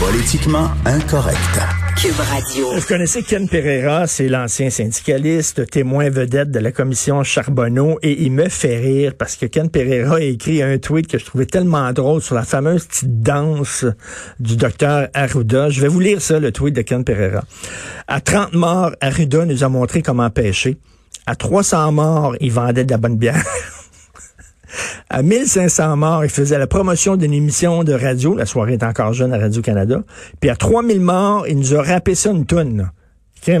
Politiquement incorrect. Cube Radio. Vous connaissez Ken Pereira, c'est l'ancien syndicaliste, témoin vedette de la commission Charbonneau, et il me fait rire parce que Ken Pereira a écrit un tweet que je trouvais tellement drôle sur la fameuse petite danse du docteur Arruda. Je vais vous lire ça, le tweet de Ken Pereira. À 30 morts, Arruda nous a montré comment pêcher. À 300 morts, il vendait de la bonne bière. À 1500 morts, il faisait la promotion d'une émission de radio. La soirée est encore jeune à Radio-Canada. Puis à 3000 morts, il nous a rappelé ça une toune.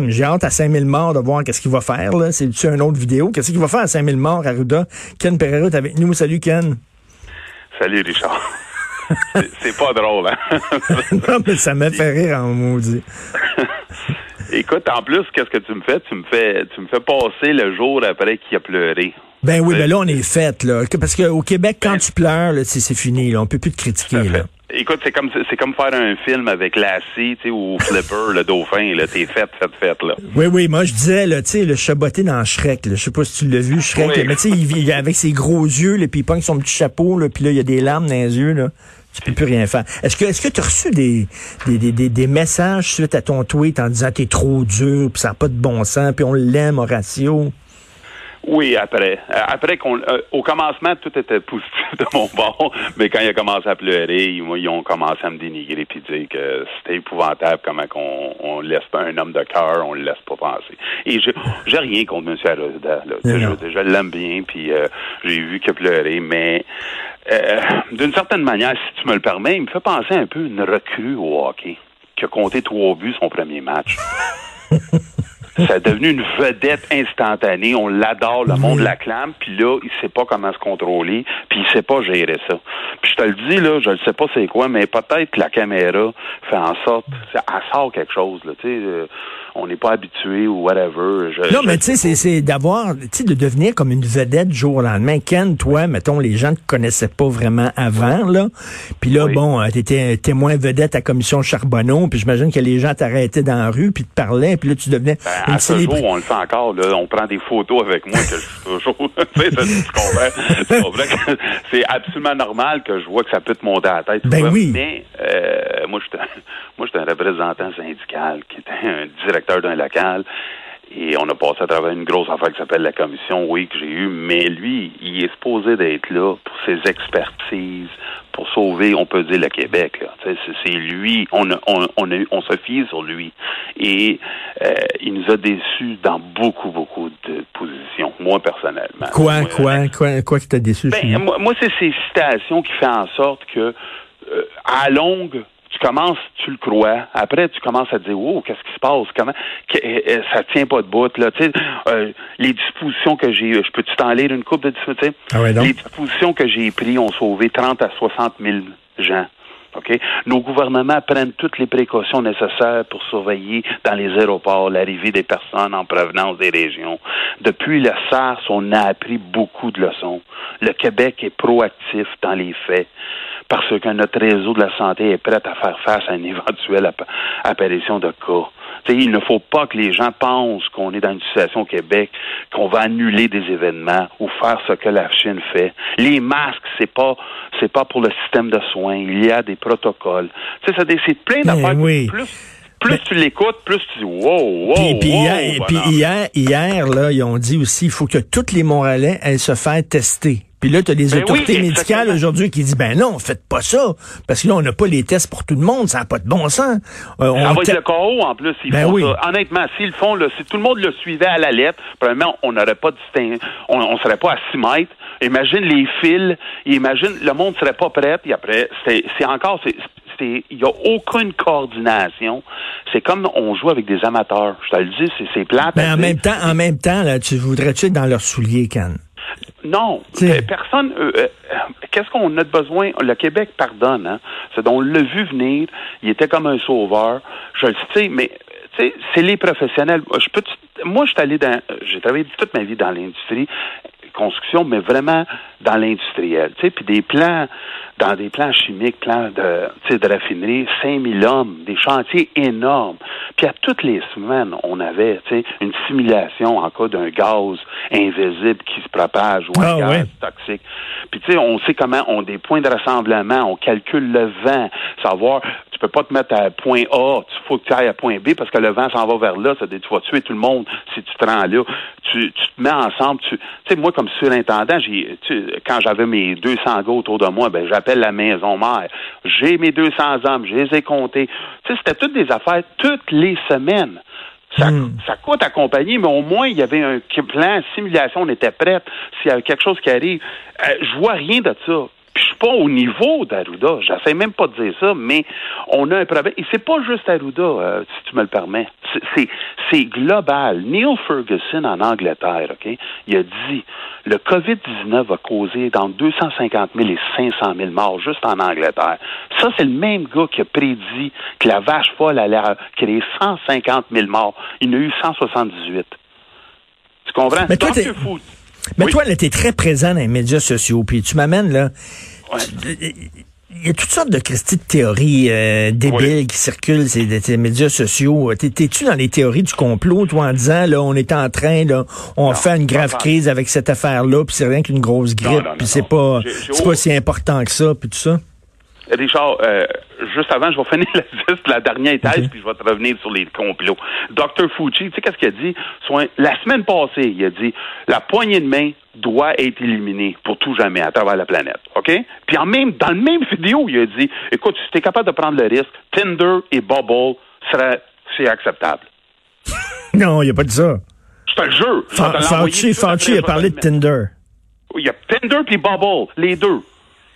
J'ai hâte à 5000 morts de voir qu'est-ce qu'il va faire. là. C'est-tu une autre vidéo? Qu'est-ce qu'il va faire à 5000 morts, Arruda? Ken Pereira est avec nous. Salut, Ken. Salut, Richard. C'est pas drôle, hein? non, mais ça m'a fait rire en maudit. Écoute, en plus, qu'est-ce que tu me fais? Tu me fais, tu me fais passer le jour après qu'il a pleuré. Ben oui, ben là, on est fait, là. Parce qu'au Québec, quand tu pleures, là, c'est fini, là. On peut plus te critiquer, là. Écoute, c'est comme c'est comme faire un film avec Lassie, tu sais, ou Flipper, le dauphin, là, t'es fait, fait, fait, là. Oui, oui, moi je disais, là, tu sais, le chaboté dans Shrek, là, je sais pas si tu l'as vu, Shrek, là, mais tu sais, il vit avec ses gros yeux, là, puis il pogne son petit chapeau, là, puis là, il y a des larmes dans les yeux, là. Tu peux plus rien faire. Est-ce que est-ce que tu as reçu des, des, des, des, messages suite à ton tweet en disant t'es trop dur, puis ça n'a pas de bon sens, puis on l'aime, Horatio? Oui, après. Euh, après qu'on, euh, au commencement, tout était positif de mon bord, mais quand il a commencé à pleurer, ils, ont commencé à me dénigrer puis dire que c'était épouvantable comment qu'on on laisse pas un homme de cœur, on le laisse pas penser. Et je, j'ai rien contre M. Arruda. Je, je l'aime bien, puis euh, j'ai vu qu'il pleurait, mais d'une certaine manière, si tu me le permets, il me fait penser un peu une recrue au hockey qui a compté trois buts son premier match. Ça est devenu une vedette instantanée. On l'adore, le monde l'acclame. Puis là, il sait pas comment se contrôler. Puis il sait pas gérer ça. Puis je te le dis, là, je ne sais pas c'est quoi, mais peut-être que la caméra fait en sorte... Elle sort quelque chose, là, tu sais... Euh, on n'est pas habitué ou whatever. non, mais tu sais, c'est d'avoir, tu sais, de devenir comme une vedette jour au lendemain. Ken, toi, mettons, les gens ne te connaissaient pas vraiment avant, là. Puis là, bon, euh, tu étais témoin vedette à Commission Charbonneau, puis j'imagine que les gens t'arrêtaient dans la rue, puis te parlaient, puis là, tu devenais à ce jour, on le fait encore, là. On prend des photos avec moi que je suis toujours... tu comprends? c'est absolument normal que je vois que ça peut te monter à la tête. Ben oui. Mais euh, moi, je moi, j'étais un représentant syndical qui était un directeur d'un local. Et on a passé à travers une grosse affaire qui s'appelle la commission, oui, que j'ai eue, mais lui, il est supposé d'être là pour ses expertises, pour sauver, on peut dire, le Québec. C'est lui, on, on, on, se fie sur lui. Et euh, il nous a déçus dans beaucoup, beaucoup de positions, moi personnellement. Quoi, quoi, quoi, quoi qui t'a déçu? Ben, moi, moi c'est ces citations qui font en sorte que, euh, à longue, tu commences, tu le crois. Après, tu commences à te dire, oh, qu'est-ce qui se passe? Comment? Euh, euh, ça tient pas de bout là Tu sais, euh, les dispositions que j'ai, je peux-tu t'en lire une coupe de dispositions? Ah ouais, les dispositions que j'ai prises ont sauvé 30 à 60 000 gens. OK? Nos gouvernements prennent toutes les précautions nécessaires pour surveiller dans les aéroports l'arrivée des personnes en provenance des régions. Depuis le SARS, on a appris beaucoup de leçons. Le Québec est proactif dans les faits parce que notre réseau de la santé est prêt à faire face à une éventuelle apparition de cas. il ne faut pas que les gens pensent qu'on est dans une situation au Québec, qu'on va annuler des événements ou faire ce que la Chine fait. Les masques, c'est pas c'est pas pour le système de soins. Il y a des protocoles. Tu sais, c'est plein d'affaires. Plus plus tu l'écoutes, plus tu dis wow, wow. Puis, hier, puis hier, hier, là, ils ont dit aussi il faut que toutes les Montréalais se fassent tester. Puis là, tu as des ben autorités médicales aujourd'hui qui disent ben non, faites pas ça. Parce que là, on n'a pas les tests pour tout le monde, ça n'a pas de bon sens. Euh, on va le KO en plus. Ils ben font ça. Honnêtement, s'ils font, là, si tout le monde le suivait à la lettre, premièrement, on n'aurait pas de on, on serait pas à 6 mètres. Imagine les fils, imagine le monde serait pas prêt. Puis après, c'est encore, c'est il n'y a aucune coordination. C'est comme on joue avec des amateurs. Je te le dis, c'est plate. Mais en même temps, en même temps, là, tu voudrais-tu être dans leurs souliers, Can? Non, personne. Euh, euh, qu'est-ce qu'on a besoin? Le Québec pardonne. Hein? C'est on l'a vu venir. Il était comme un sauveur. Je le sais, mais c'est les professionnels. Je peux. Moi, je suis allé dans. J'ai travaillé toute ma vie dans l'industrie construction, mais vraiment dans l'industriel. Tu sais, puis des plans, dans des plans chimiques, plans de, de raffinerie, 5000 hommes, des chantiers énormes. Puis à toutes les semaines, on avait, une simulation en cas d'un gaz invisible qui se propage ou un ah, gaz toxique. Puis tu sais, on sait comment on des points de rassemblement, on calcule le vent, savoir tu peux pas te mettre à point A, il faut que tu ailles à point B parce que le vent s'en va vers là, ça tu vas tuer tout le monde si tu te rends là. Tu, tu te mets ensemble, tu sais, moi, comme surintendant, j'ai, quand j'avais mes 200 gars autour de moi, ben, j'appelle la maison mère. J'ai mes 200 hommes, je les ai comptés. Tu sais, c'était toutes des affaires toutes les semaines. Ça, Hmm. ça coûte à compagnie, mais au moins, il y avait un plan, simulation, on était prête. S'il y a quelque chose qui arrive, euh, je vois rien de ça. Puis je suis pas au niveau d'Arruda. J'essaie même pas de dire ça, mais on a un problème. Et c'est pas juste Arruda, euh, si tu me le permets. C'est- global. Neil Ferguson en Angleterre, OK, il a dit le COVID-19 va causer dans 250 000 et 500 000 morts juste en Angleterre. Ça, c'est le même gars qui a prédit que la vache folle allait créer 150 000 morts. Il y en a eu 178. Tu comprends? Mais toi. Mais Oui. toi, là, t'es très présent dans les médias sociaux, puis tu m'amènes, là, Ouais. il y a toutes sortes de Christy de théories euh, débiles Oui. qui circulent sur les, ces médias sociaux. T'es- T'es-tu dans les théories du complot, toi, en disant, là, on est en train, là, on Non, fait une grave crise avec cette affaire-là, puis c'est rien qu'une grosse grippe, puis c'est pas, c'est pas si important que ça, puis tout ça? Richard, euh, juste avant, je vais finir la, juste la dernière Ok. puis je vais te revenir sur les complots. Dr. Fauci, tu sais qu'est-ce qu'il a dit? Soit- la semaine passée, il a dit la poignée de main doit être éliminée pour tout jamais à travers la planète. OK? Puis en même, dans le même vidéo, il a dit écoute, si tu es capable de prendre le risque, Tinder et Bubble seraient c'est acceptable. Non, il n'y a pas de ça. Je te le jure. Fa- Fauci, a parlé de. Tinder. Il y a Tinder puis Bubble, les deux.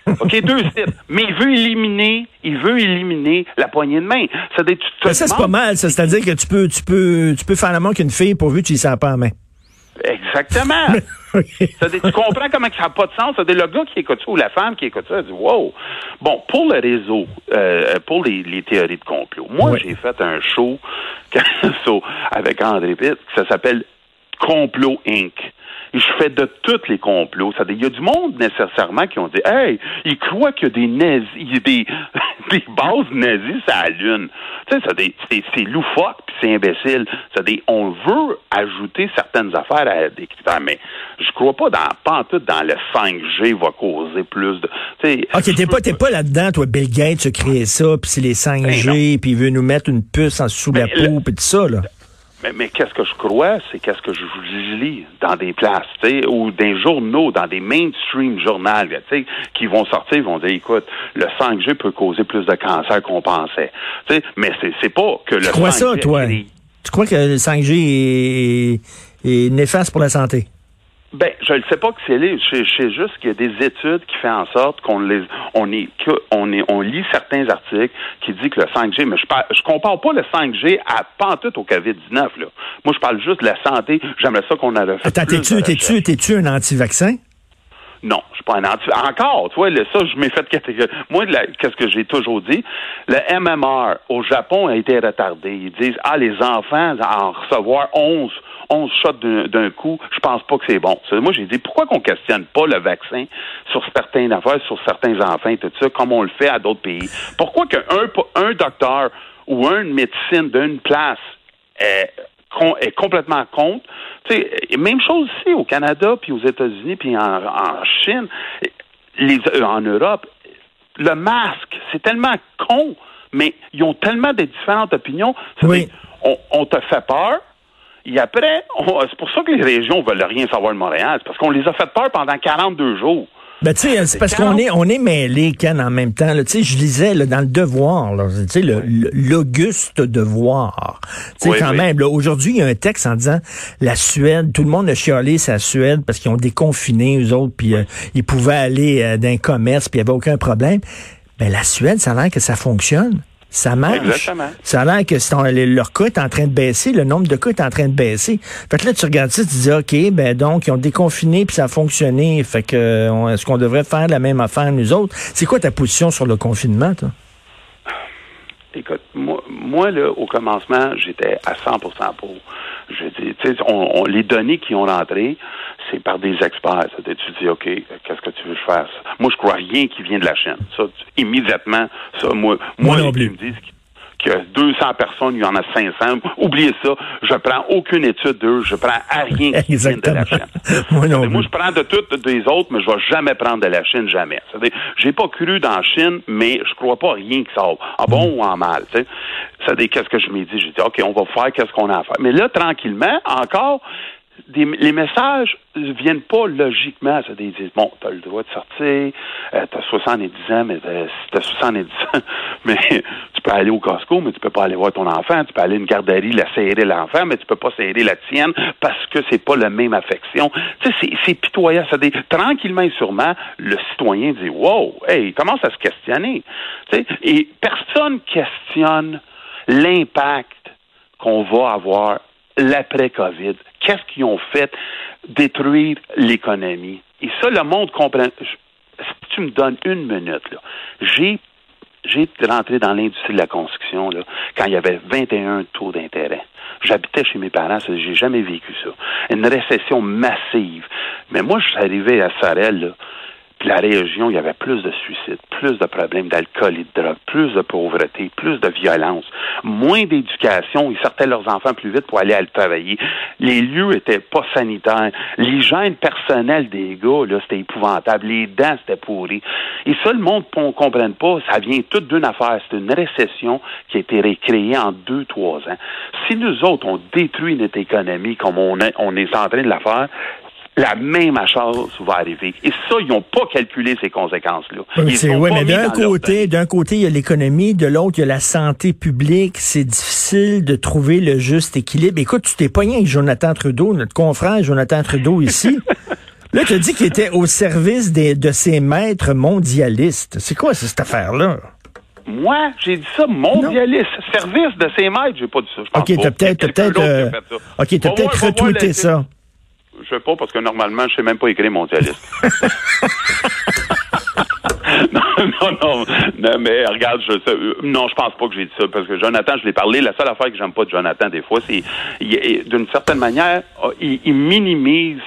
OK, deux sites. Mais il veut éliminer, il veut éliminer la poignée de main. Ça, tu ça, c'est pas mal, ça. C'est-à-dire que tu peux, tu peux, tu peux faire l'amour qu'une fille pourvu que tu y sers pas la main. Exactement. Ça tu comprends comment que ça n'a pas de sens? Ça dit, le gars qui écoute ça ou la femme qui écoute ça, elle dit Wow! Bon, pour le réseau, euh, pour les, les théories de complot, moi, j'ai fait un show avec André Pitt, ça s'appelle Complot Inc. Je fais de tous les complots. Ça il y a du monde nécessairement qui ont dit Hey, ils croient qu'il y a des nazis, il y a des, des bases nazis sur la Lune. Tu sais, c'est, loufoque puis c'est imbécile. Ça dit, on veut ajouter certaines affaires à des critères, mais je crois pas dans, pas en tout dans le 5G va causer plus de. tu sais, OK, t'es pas, t'es pas là-dedans, toi, Bill Gates a créé ça, puis c'est les 5G, puis il veut nous mettre une puce en sous la Ben, peau, puis tout ça, là. Mais, mais qu'est-ce que je crois, c'est qu'est-ce que je lis dans des places, tu sais, ou des journaux, dans des mainstream journaux, tu sais, qui vont sortir, ils vont dire, écoute, le 5G peut causer plus de cancer qu'on pensait. Tu sais, mais c'est, c'est pas que le Tu crois 5G ça, toi? Tu crois que le 5G est, est néfaste pour la santé? Ben, je ne sais pas que c'est là. Je, sais juste qu'il y a des études qui font en sorte qu'on les, on est, on est, on lit certains articles qui disent que le 5G, mais je parle, je compare pas le 5G à tout au COVID-19, là. Moi, je parle juste de la santé. J'aimerais ça qu'on aurait fait Attends, t'es-tu, t'es-tu, t'es-tu un anti-vaccin? Non, je suis pas un anti. Encore, tu vois, ça, je m'ai fait catégorie. Moi, qu'est-ce que j'ai toujours dit? Le MMR au Japon a été retardé. Ils disent, ah, les enfants, en recevoir 11, 11 shots d'un- coup, je pense pas que c'est bon. Moi, j'ai dit, pourquoi qu'on questionne pas le vaccin sur certaines affaires, sur certains enfants tout ça, comme on le fait à d'autres pays? Pourquoi qu'un un docteur ou un médecine d'une place con- est complètement contre. Même chose ici au Canada, puis aux États-Unis, puis en, en Chine, les, euh, en Europe. Le masque, c'est tellement con, mais ils ont tellement de différentes opinions. Oui. on, on te fait peur. Et après, c'est pour ça que les régions veulent rien savoir de Montréal. C'est parce qu'on les a fait peur pendant 42 jours. Ben, tu sais, c'est parce qu'on 40. est, on est mêlés, Ken, en même temps. Tu sais, je lisais là, dans le devoir, tu sais, l'auguste devoir. Tu sais, Oui, quand oui. même, là, aujourd'hui, il y a un texte en disant la Suède, tout le monde a chialé sa Suède parce qu'ils ont déconfiné, eux autres, puis euh, ils pouvaient aller euh, dans un commerce, puis il n'y avait aucun problème. Ben, la Suède, ça a l'air que ça fonctionne. Ça marche. Exactement. Ça a l'air que leur cas est en train de baisser, le nombre de cas est en train de baisser. Fait que là, tu regardes ça, tu dis, OK, ben donc, ils ont déconfiné puis ça a fonctionné. Fait que, euh, est-ce qu'on devrait faire la même affaire, nous autres? C'est quoi ta position sur le confinement, toi? Écoute, moi, moi là, au commencement, j'étais à 100% pour. Je dis, tu sais, on, on- les données qui ont rentré, c'est par des experts. Ça, tu dis, OK, qu'est-ce que tu veux fasse? Moi, je crois rien qui vient de la Chine. Ça, tu- immédiatement, ça, moi, Moi moi, non les plus. qui me disent que 200 personnes, il y en a 500. Oubliez ça. Je prends aucune étude d'eux. Je prends à rien qui vient de la Chine. moi, non moi, je prends de toutes des autres, mais je vais jamais prendre de la Chine, jamais. J'ai pas cru dans la Chine, mais je crois pas à rien qui sort, en bon mm. ou en mal. Ça qu'est-ce que je me dis? J'ai dit, OK, on va faire qu'est-ce qu'on a à faire. Mais là, tranquillement, encore, les messages ne viennent pas logiquement. Ça disent, bon, tu as le droit de sortir, euh, tu as 70 ans, mais tu as 70 ans, mais tu peux aller au Costco, mais tu peux pas aller voir ton enfant, tu peux aller à une garderie, la serrer l'enfant, mais tu peux pas serrer la tienne parce que c'est pas la même affection. Tu sais, c'est pitoyable. Ça tranquillement et sûrement, le citoyen dit, wow, hey, il commence à se questionner. Et personne questionne l'impact qu'on va avoir l'après-COVID. Qu'est-ce qu'ils ont fait? Détruire l'économie. Et ça, le monde comprend. Si tu me donnes une minute, là, j'ai j'ai rentré dans l'industrie de la construction là, quand il y avait 21 taux d'intérêt. J'habitais chez mes parents, j'ai jamais vécu ça. Une récession massive. Mais moi, je suis arrivé à Sorel, là, la région, il y avait plus de suicides, plus de problèmes d'alcool et de drogue, plus de pauvreté, plus de violence, moins d'éducation. Ils sortaient leurs enfants plus vite pour aller à travailler. Les lieux étaient pas sanitaires. L'hygiène personnelle des gars, là, c'était épouvantable. Les dents, c'était pourri. Et ça, le monde ne comprenne pas. Ça vient tout d'une affaire. C'est une récession qui a été récréée en deux, trois ans. Si nous autres, on détruit notre économie comme on est, on est en train de la faire, la même chose va arriver. Et ça, ils n'ont pas calculé ces conséquences-là. Oui, mais d'un côté, d'un côté, il y a l'économie, de l'autre, il y a la santé publique. C'est difficile de trouver le juste équilibre. Écoute, tu t'es pogné avec Jonathan Trudeau, notre confrère Jonathan Trudeau ici. Là, tu as dit qu'il était au service des, de ses maîtres mondialistes. C'est quoi cette affaire-là? Moi, j'ai dit ça, mondialiste, service de ses maîtres, j'ai pas dit ça. OK, t'as peut-être, peut-être, euh, OK, t'as peut-être retweeté ça. Je sais pas, parce que normalement, je sais même pas écrire mondialiste. non, non, non, non, mais regarde, je sais, euh, non, je pense pas que j'ai dit ça, parce que Jonathan, je l'ai parlé, la seule affaire que j'aime pas de Jonathan, des fois, c'est, d'une certaine manière, oh, il, minimise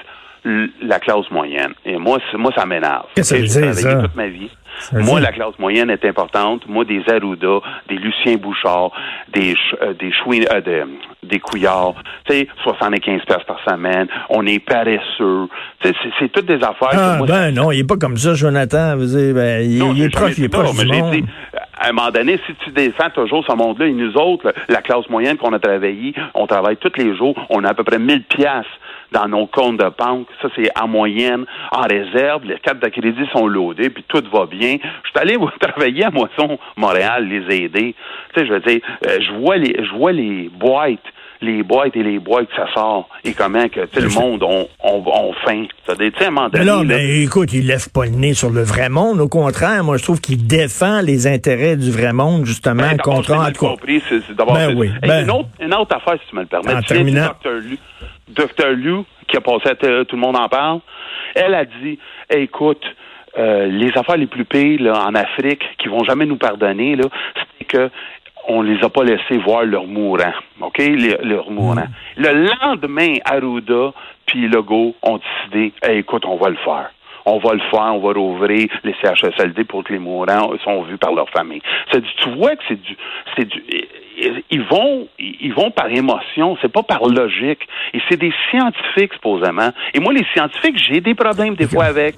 la classe moyenne. Et moi, moi ça m'énerve. Qu'est-ce que ça veut dire, toute ma vie. Moi, la classe moyenne est importante. Moi, des Arruda, des Lucien Bouchard, des euh, des euh, des Couillards, tu sais, 75 pièces par semaine. On est paresseux. C'est toutes des affaires. Ah, ben non, il est pas comme ça, Jonathan. Vous savez, ben, il, est proche, il est proche du monde. Dit, à un moment donné, si tu défends toujours ce monde-là, et nous autres, la classe moyenne qu'on a travaillé, on travaille tous les jours, on a à peu près 1000 pièces dans nos comptes de banque. Ça, c'est en moyenne, en réserve. Les cartes de crédit sont loadées, puis tout va bien. Je suis allé travailler à Moisson, Montréal, les aider. Tu sais, je veux dire, euh, je vois les, je vois les boîtes les boîtes et les boîtes ça sort et comment que tout le monde ont on, faim. Ça tu sais, mais non, mais écoute, il lève pas le nez sur le vrai monde. Au contraire, moi, je trouve qu'il défend les intérêts du vrai monde, justement, ben, contre en compris, c'est ben oui, ben une, autre, une autre affaire, si tu me le permets. En terminant. Dr. Liu, qui a passé à Tout le monde en parle, elle a dit, écoute, euh, les affaires les plus pires là, en Afrique qui vont jamais nous pardonner, là, c'est que on les a pas laissés voir leur mourant, OK? leur mourant. Mm. Le lendemain, Arruda puis Legault ont décidé, écoute, on va le faire on va le faire, on va rouvrir les CHSLD pour que les mourants sont vus par leur famille. C'est du, tu vois que c'est du, c'est du, ils vont, ils vont par émotion, c'est pas par logique. Et c'est des scientifiques, supposément. Et moi, les scientifiques, j'ai des problèmes des fois avec.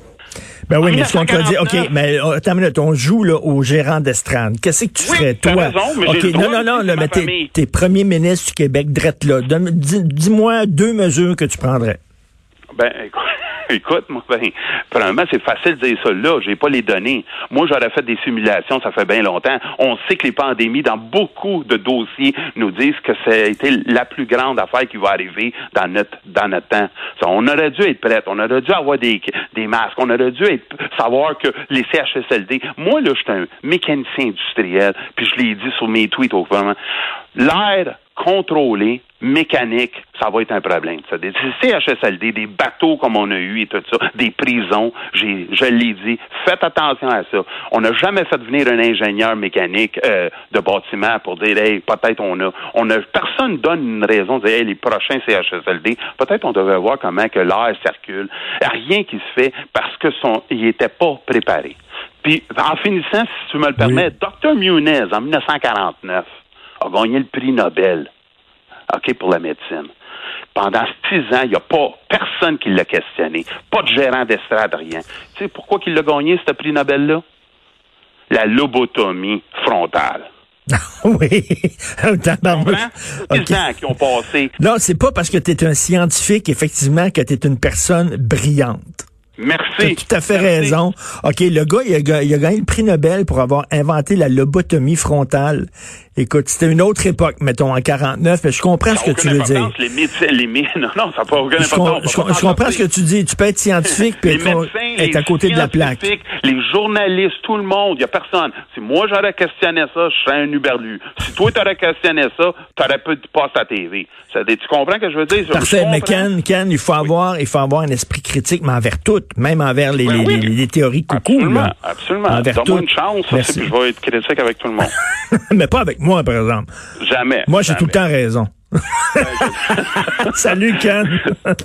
Ben oui, mais ce qu'on te dit, OK, mais oh, attends une minute, on joue là, au gérant d'estrade. Qu'est-ce que tu ferais, toi? Raison, mais OK, non, non, non, là, mais t'es, t'es premier ministre du Québec, drette là. Dis-moi deux mesures que tu prendrais. Ben, écoute. Écoute, moi, ben, premièrement, c'est facile de dire ça là. J'ai pas les données. Moi, j'aurais fait des simulations, ça fait bien longtemps. On sait que les pandémies, dans beaucoup de dossiers, nous disent que ça a été la plus grande affaire qui va arriver dans notre, dans notre temps. on aurait dû être prêt. On aurait dû avoir des, des masques. On aurait dû être, savoir que les CHSLD, moi, là, je suis un mécanicien industriel, puis je l'ai dit sur mes tweets au gouvernement. L'air contrôlé, mécanique, ça va être un problème. Ça. Des CHSLD, des bateaux comme on a eu et tout ça, des prisons, j'ai, je l'ai dit, faites attention à ça. On n'a jamais fait venir un ingénieur mécanique euh, de bâtiment pour dire, hey, peut-être on a, on a, personne donne une raison de dire, hey, les prochains CHSLD, peut-être on devrait voir comment que l'air circule. Rien qui se fait parce que son, il était pas préparé. Puis, en finissant, si tu me le permets, Dr. Munez, en 1949, a gagné le prix Nobel, OK, pour la médecine. Pendant six ans, il n'y a pas personne qui l'a questionné. Pas de gérant d'estrade, rien. Tu sais pourquoi qu'il l'a gagné, ce prix Nobel-là? La lobotomie frontale. oui. okay. ans qui ont passé. Non, c'est pas parce que tu es un scientifique, effectivement, que tu es une personne brillante. Merci. Tu tout à fait raison. OK, le gars il, a, il a, gagné le prix Nobel pour avoir inventé la lobotomie frontale. Écoute, c'était une autre époque, mettons, en 49, mais je comprends ce que tu veux dire. Les médecins, les non, non, ça n'a pas aucune je, je, je, comprends ce que tu dis. Tu peux être scientifique puis médecins, être à côté de la plaque. Les journalistes, tout le monde, il n'y a personne. Si moi j'aurais questionné ça, je serais un uberlu. Si toi tu aurais questionné ça, tu aurais pu passer à la TV. Ça, tu comprends ce que je veux dire? Parfait, mais Ken, Ken, il faut avoir, il faut avoir un esprit critique, mais envers tout, même envers les, oui. les, les, théories coucou. Absolument, là. absolument. Donne-moi une chance, puis je vais être critique avec tout le monde. mais pas avec moi, par exemple. Jamais. Moi, j'ai tout le temps raison. Salut, Ken.